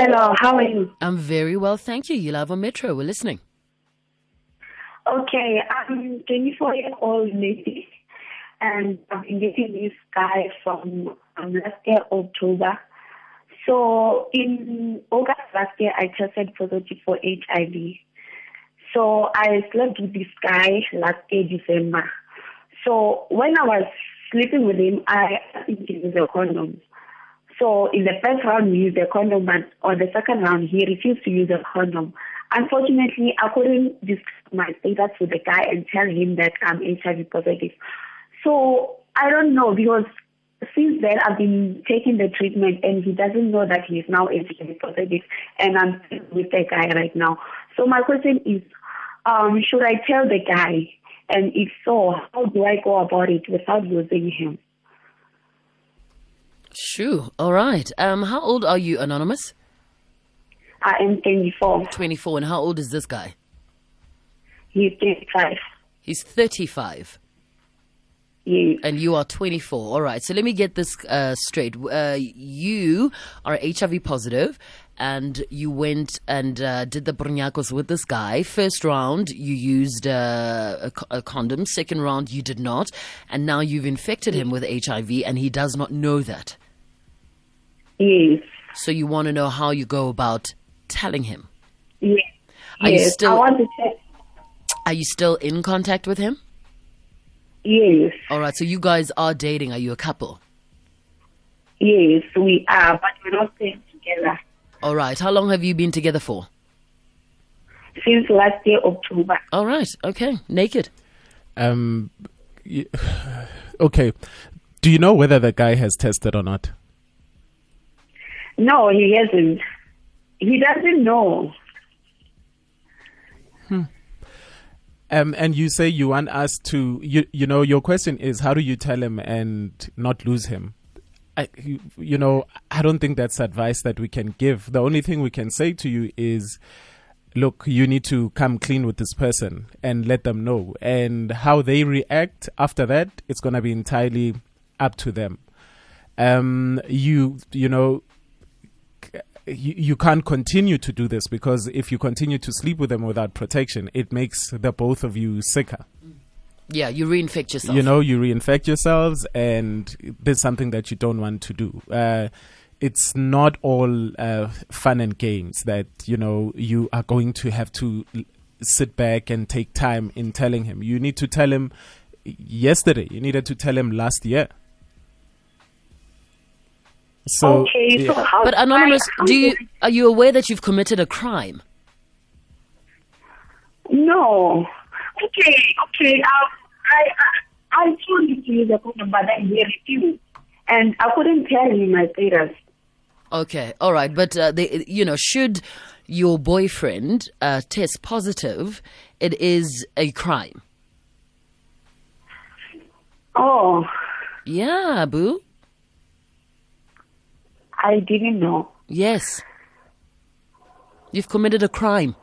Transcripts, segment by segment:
Hello, how are you? I'm very well, thank you. You live on Metro. We're listening. Okay, I'm 24 year old lady, and I've been dating this guy from um, last year October. So in August last year, I tested positive for HIV. So I slept with this guy last year December. So when I was sleeping with him, I asked him to use a condom. So in the first round, we used a condom, but on the second round, he refused to use a condom. Unfortunately, I couldn't discuss my status with the guy and tell him that I'm HIV positive. So I don't know because since then I've been taking the treatment and he doesn't know that he's now HIV positive and I'm with the guy right now. So my question is, um, should I tell the guy? And if so, how do I go about it without losing him? Shoo. All right. Um, how old are you, Anonymous? I am 24. 24. And how old is this guy? He's 35. He's 35. Yes. And you are 24. All right. So let me get this uh, straight. Uh, you are HIV positive and you went and uh, did the brunyakos with this guy. First round, you used uh, a, a condom. Second round, you did not. And now you've infected him with HIV and he does not know that. Yes. So you want to know how you go about telling him. Yes. Are you yes. still- I want to say Are you still in contact with him? yes. All right. So you guys are dating. Are you a couple? Yes, we are, but we're not staying together All right. How long have you been together for? since last year October. All right. Okay. Naked. Um, okay. Do you know whether the guy has tested or not? No, he hasn't. He doesn't know. Um, and you say you want us to, you, you know, your question is how do you tell him and not lose him? I, you, you know, I don't think that's advice that we can give. The only thing we can say to you is, look, you need to come clean with this person and let them know. And how they react after that, it's going to be entirely up to them. Um, you, you know, you, you can't continue to do this because if you continue to sleep with them without protection, it makes the both of you sicker. Yeah. You reinfect yourself. You know, you reinfect yourselves, and there's something that you don't want to do. Uh, it's not all uh, fun and games that you know you are going to have to sit back and take time in telling him. You need to tell him yesterday. You needed to tell him last year. So okay, so yeah. how But do I- anonymous, how do you are you aware that you've committed a crime? No. Okay, okay. I, I, I, I told him to use a condom, but then he refused. And I couldn't tell him my status. Okay, all right, but uh, they, you know, should your boyfriend uh, test positive, it is a crime. Oh, Yeah, boo. I didn't know. Yes, you've committed a crime.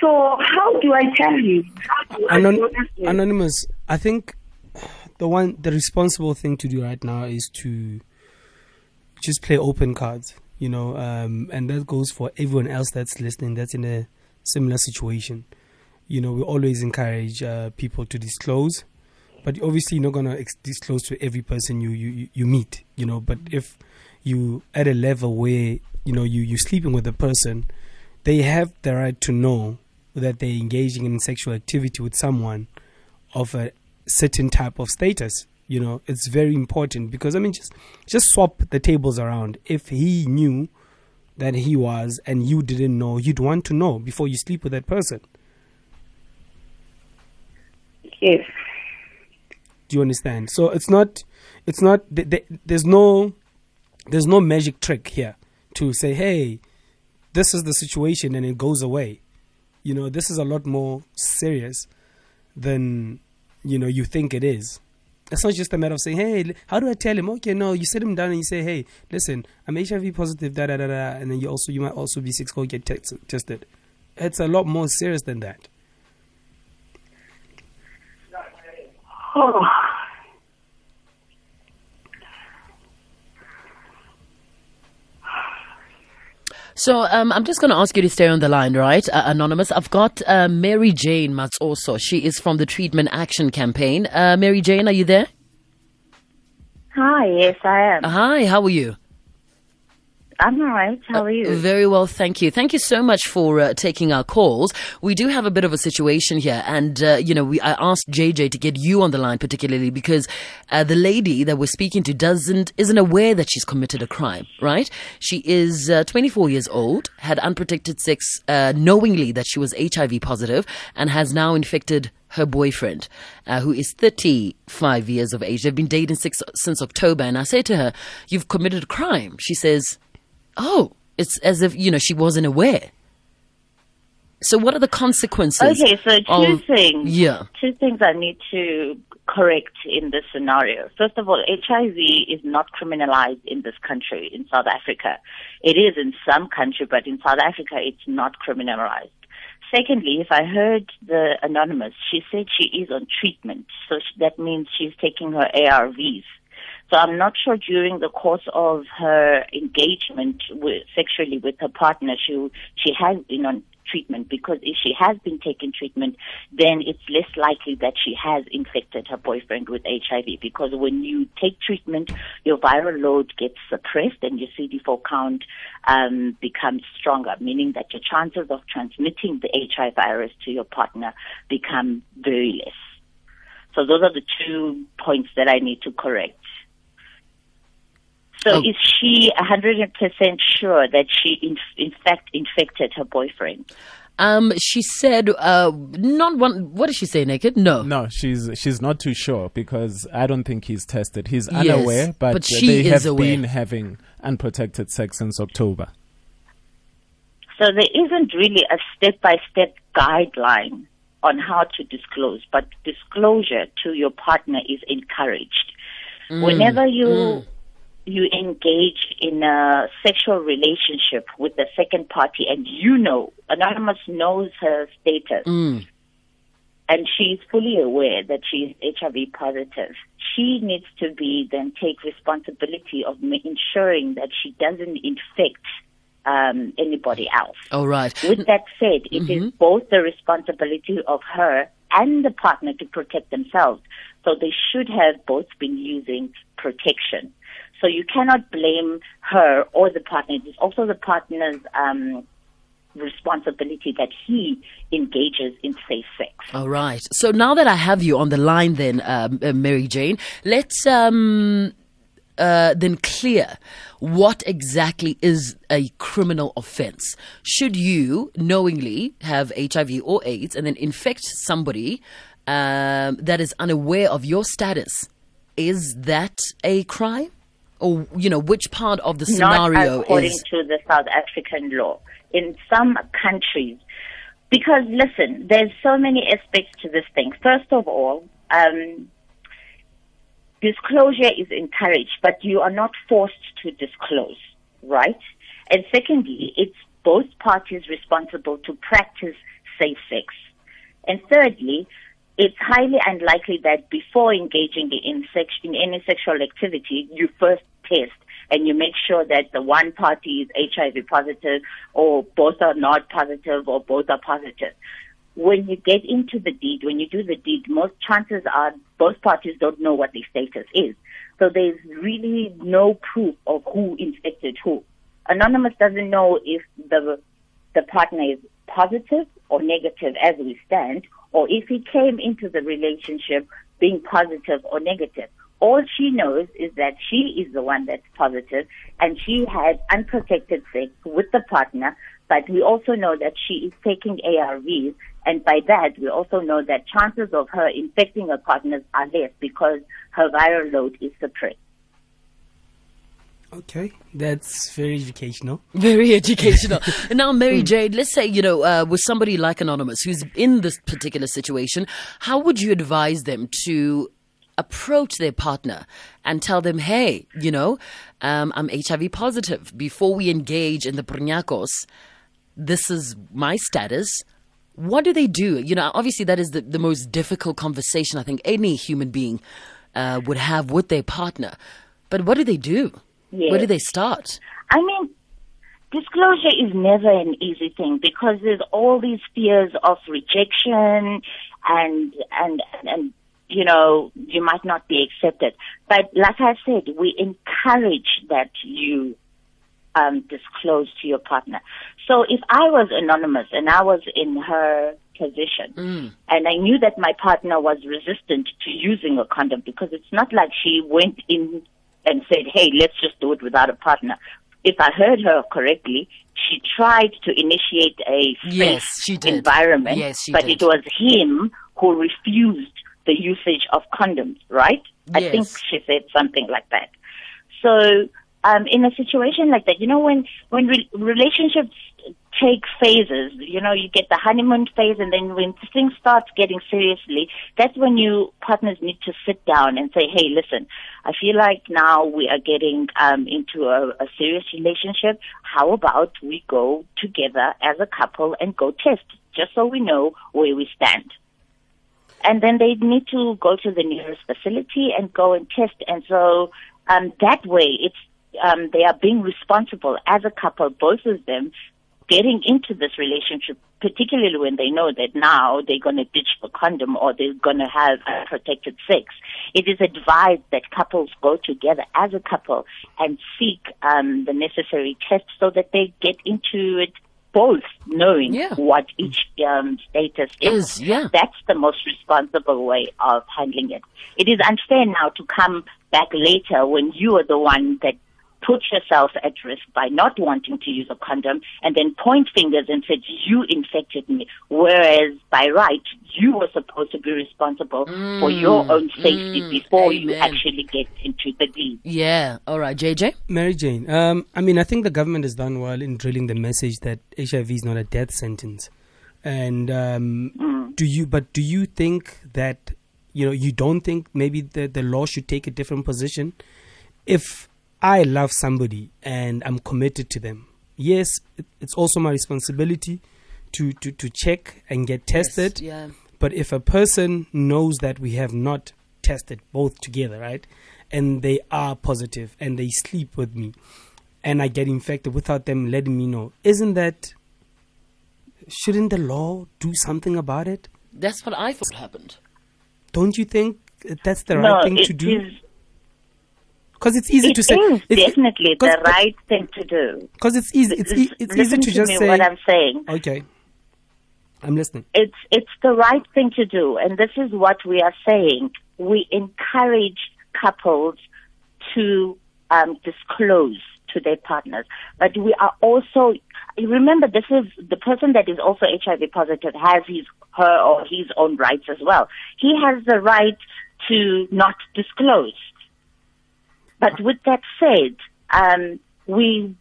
So how do I tell you? How do I Anon- notice him? anonymous i think the one the responsible thing to do right now is to just play open cards you know um, and that goes for everyone else that's listening that's in a similar situation you know we always encourage uh, people to disclose but obviously you're not going to ex- disclose to every person you, you you- you meet you know but mm. if you at a level where you know you you're sleeping with a person they have the right to know that they're engaging in sexual activity with someone of a certain type of status. You know, it's very important because I mean, just just swap the tables around. If he knew that he was and you didn't know, you'd want to know before you sleep with that person. Yes. Do you understand? So it's not, it's not. th- th- There's no, there's no magic trick here to say, hey, this is the situation and it goes away. You know, this is a lot more serious than you know you think it is. It's not just a matter of saying, "Hey, how do I tell him?" Okay, no, you sit him down and you say, "Hey, listen, I'm HIV positive, da da da da," and then you also you might also be six go get tex- tested. It's a lot more serious than that. Oh. So um, I'm just going to ask you to stay on the line, right, uh, Anonymous? I've got uh, Mary Jane Matsoso. She is from the Treatment Action Campaign. Uh, Mary Jane, are you there? Hi, yes, I am. Hi, how are you? I'm all right. How are you? Very well, thank you. Thank you so much for uh, taking our calls. We do have a bit of a situation here, and uh, you know, we I asked JJ to get you on the line particularly because uh, the lady that we're speaking to doesn't isn't aware that she's committed a crime. Right? She is uh, 24 years old, had unprotected sex uh, knowingly that she was HIV positive, and has now infected her boyfriend, uh, who is 35 years of age. They've been dating six, since October. And I say to her, You've committed a crime. She says, Oh, it's as if, you know, she wasn't aware. So, what are the consequences? Okay, so two of- things. Yeah. Two things I need to correct in this scenario. First of all, HIV is not criminalized in this country, in South Africa. It is in some country, but in South Africa, it's not criminalized. Secondly, if I heard the anonymous, she said she is on treatment, so that means she's taking her ARVs. So I'm not sure during the course of her engagement with, sexually with her partner, she she has been on treatment because if she has been taking treatment, then it's less likely that she has infected her boyfriend with HIV because when you take treatment, your viral load gets suppressed and your CD4 count um, becomes stronger, meaning that your chances of transmitting the HIV virus to your partner become very less. So those are the two points that I need to correct. So Oh. is she 100% sure that she in, in fact infected her boyfriend? Um, she said, uh, not one, what did she say, naked? No. No, she's she's not too sure because I don't think he's tested. He's Yes, unaware, but, but she they is have aware. been having unprotected sex since October. So there isn't really a step-by-step guideline on how to disclose, but disclosure to your partner is encouraged. Whenever you you engage in a sexual relationship with the second party and you know anonymous knows her status Mm. and she's fully aware that she's HIV positive, she needs to be then take responsibility of ensuring that she doesn't infect um, anybody else. All right. With that said, it is both the responsibility of her and the partner to protect themselves. So they should have both been using protection. So you cannot blame her or the partner. It is also the partner's um, responsibility that he engages in safe sex. All right. So now that I have you on the line, then, um, uh, Mary Jane, let's um, uh, then clear what exactly is a criminal offense. Should you knowingly have HIV or AIDS and then infect somebody um, that is unaware of your status? Is that a crime? Or, you know, which part of the scenario not according is. to the South African law. In some countries, because listen, there's so many aspects to this thing. First of all, um, disclosure is encouraged, but you are not forced to disclose, right? And secondly, it's both parties responsible to practice safe sex. And thirdly, it's highly unlikely that before engaging in, sex, in any sexual activity, you first test and you make sure that the one party is HIV positive or both are not positive or both are positive. When you get into the deed, when you do the deed, most chances are both parties don't know what their status is. So there's really no proof of who infected who. Anonymous doesn't know if the the partner is positive or negative as we stand, or if he came into the relationship being positive or negative. All she knows is that she is the one that's positive and she had unprotected sex with the partner, but we also know that she is taking ARVs and by that we also know that chances of her infecting her partners are less because her viral load is suppressed. Okay, that's very educational. Very educational. and now, Mary Jane, let's say, you know, uh, with somebody like Anonymous who's in this particular situation, how would you advise them to approach their partner and tell them, hey, you know, um, I'm HIV positive. Before we engage in the prnyakos, this is my status. What do they do? You know, obviously, that is the, the most difficult conversation I think any human being uh, would have with their partner. But what do they do? Where do they start? I mean, disclosure is never an easy thing because there's all these fears of rejection and and and you know you might not be accepted. But like I said, we encourage that you um, disclose to your partner. So if I was anonymous and I was in her position Mm. and I knew that my partner was resistant to using a condom because it's not like she went in and said, hey, let's just do it without a partner. If I heard her correctly, she tried to initiate a safe Yes, she did. environment, Yes, she but did. it was him who refused the usage of condoms, right? Yes. I think she said something like that. So, um, in a situation like that, you know, when when re- relationships take phases, you know, you get the honeymoon phase, and then when things start getting seriously, that's when you partners need to sit down and say, "Hey, listen, I feel like now we are getting um, into a, a serious relationship. How about we go together as a couple and go test, just so we know where we stand." and then they need to go to the nearest facility and go and test. And so um, that way, it's um, they are being responsible as a couple, both of them, getting into this relationship, particularly when they know that now they're going to ditch the condom or they're going to have unprotected sex. It is advised that couples go together as a couple and seek um, the necessary tests so that they get into it both knowing Yeah. what each um, status is. Is, yeah. That's the most responsible way of handling it. It is unfair now to come back later when you are the one that put yourself at risk by not wanting to use a condom and then point fingers and said you infected me whereas by right you were supposed to be responsible for your own safety mm, before you actually get into the deed Yeah. All right, JJ. Mary Jane, um, I mean, I think the government has done well in drilling the message that HIV is not a death sentence. And um, do you? But do you think that you know you don't think maybe the the law should take a different position? If I love somebody and I'm committed to them, yes, it's also my responsibility to to to check and get tested. Yeah. But if a person knows that we have not tested both together, right, and they are positive and they sleep with me, and I get infected without them letting me know, isn't that? Shouldn't the law do something about it? That's what I thought happened. Don't you think that's the no right thing it to do? is- Because it's easy it to say. it's- definitely the right thing to do Because it's easy. It's, it's easy Listen to just say. what i'm saying Okay, I'm listening. it's it's the right thing to do and this is what we are saying we encourage couples to um, disclose to their partners but we are also remember this is the person that is also hiv positive has his her or his own rights as well he has the right to not disclose but with that said um, we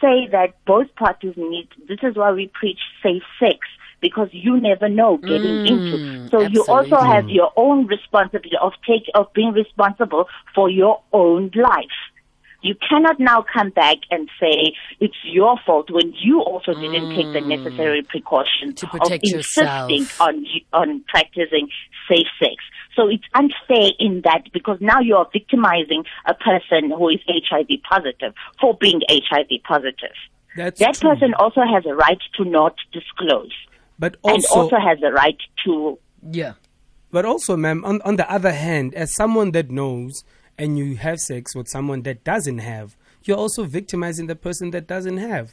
say that both parties need, this is why we preach safe sex, because you never know getting into. So you also have your own responsibility of take, of being responsible for your own life. You cannot now come back and say it's your fault when you also didn't take the necessary mm. precautions To protect of yourself. insisting on on practicing safe sex. So it's unfair in that because now you are victimizing a person who is HIV positive for being HIV positive. That's That true. person also has a right to not disclose but and also, also has a right to Yeah. But also, ma'am, on, on the other hand, as someone that knows and you have sex with someone that doesn't have, you're also victimizing the person that doesn't have.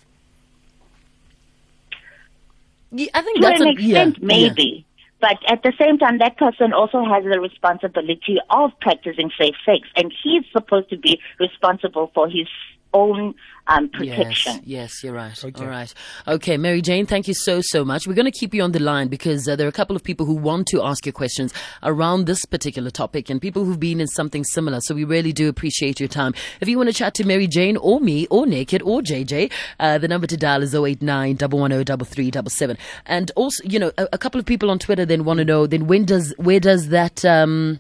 Yeah, I think to that's an a, extent, yeah, maybe. But at the same time, that person also has the responsibility of practicing safe sex, and he's supposed to be responsible for his own um, protection. Yes, yes, you're right. Okay. All right. Okay, Mary Jane, thank you so, so much. We're going to keep you on the line because uh, there are a couple of people who want to ask you questions around this particular topic and people who've been in something similar. So we really do appreciate your time. If you want to chat to Mary Jane or me or Naked or JJ, uh, the number to dial is 089 110 And also, you know, a, a couple of people on Twitter then want to know then when does, where does that um,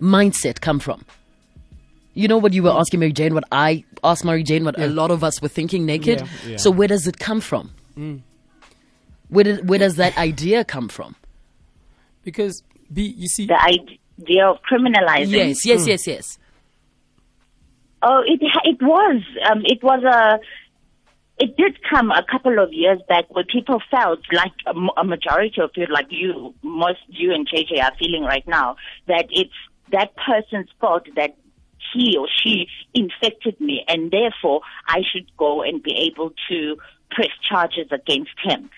mindset come from? You know what you were asking Mary Jane, what I asked Mary Jane, what a lot of us were thinking naked. Yeah. Yeah. So where does it come from? Where, did, where does that idea come from? Because, B, you see, The idea of criminalizing. Yes, yes, yes, yes. Oh, it it was. Um, it was a. it did come a couple of years back where people felt like a, m- a majority of you, like you, most you and JJ are feeling right now, that it's that person's fault that he or she infected me and therefore I should go and be able to press charges against him.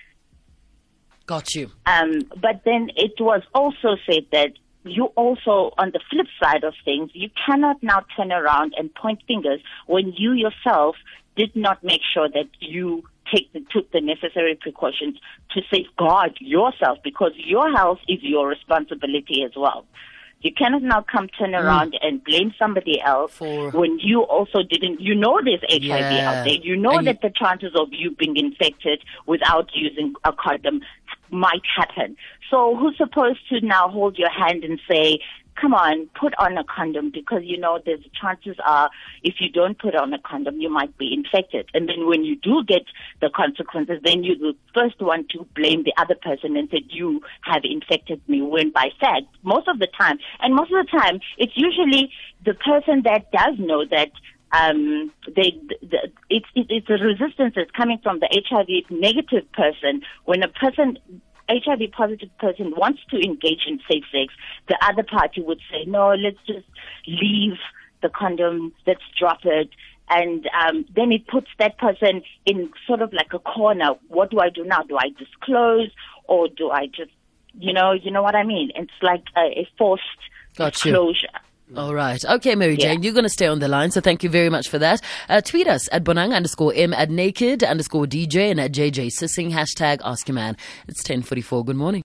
Got you. Um, but then it was also said that you also, on the flip side of things, you cannot now turn around and point fingers when you yourself did not make sure that you take the, took the necessary precautions to safeguard yourself because your health is your responsibility as well. You cannot now come turn around and blame somebody else Mm. For- when you also didn't. You know there's HIV Yeah. out there. You know And that the chances of you being infected without using a condom might happen. So who's supposed to now hold your hand and say, come on, put on a condom because you know there's chances are if you don't put on a condom you might be infected. And then when you do get the consequences, then you're the first one to blame the other person and say you have infected me when by fact most of the time and most of the time it's usually the person that does know that um, they, the, it's, it, it's a resistance that's coming from the HIV negative person. When a person, HIV positive person wants to engage in safe sex, the other party would say, no, let's just leave the condom, let's drop it. And um, then it puts that person in sort of like a corner. What do I do now? Do I disclose or do I just, you know, you know what I mean? It's like a, a forced Got you. All right. Okay, Mary Yeah. Jane, you're going to stay on the line. So thank you very much for that. Uh, tweet us at Bonang underscore M at naked underscore DJ and at JJ Sissing hashtag ask your man. It's 1044. Good morning.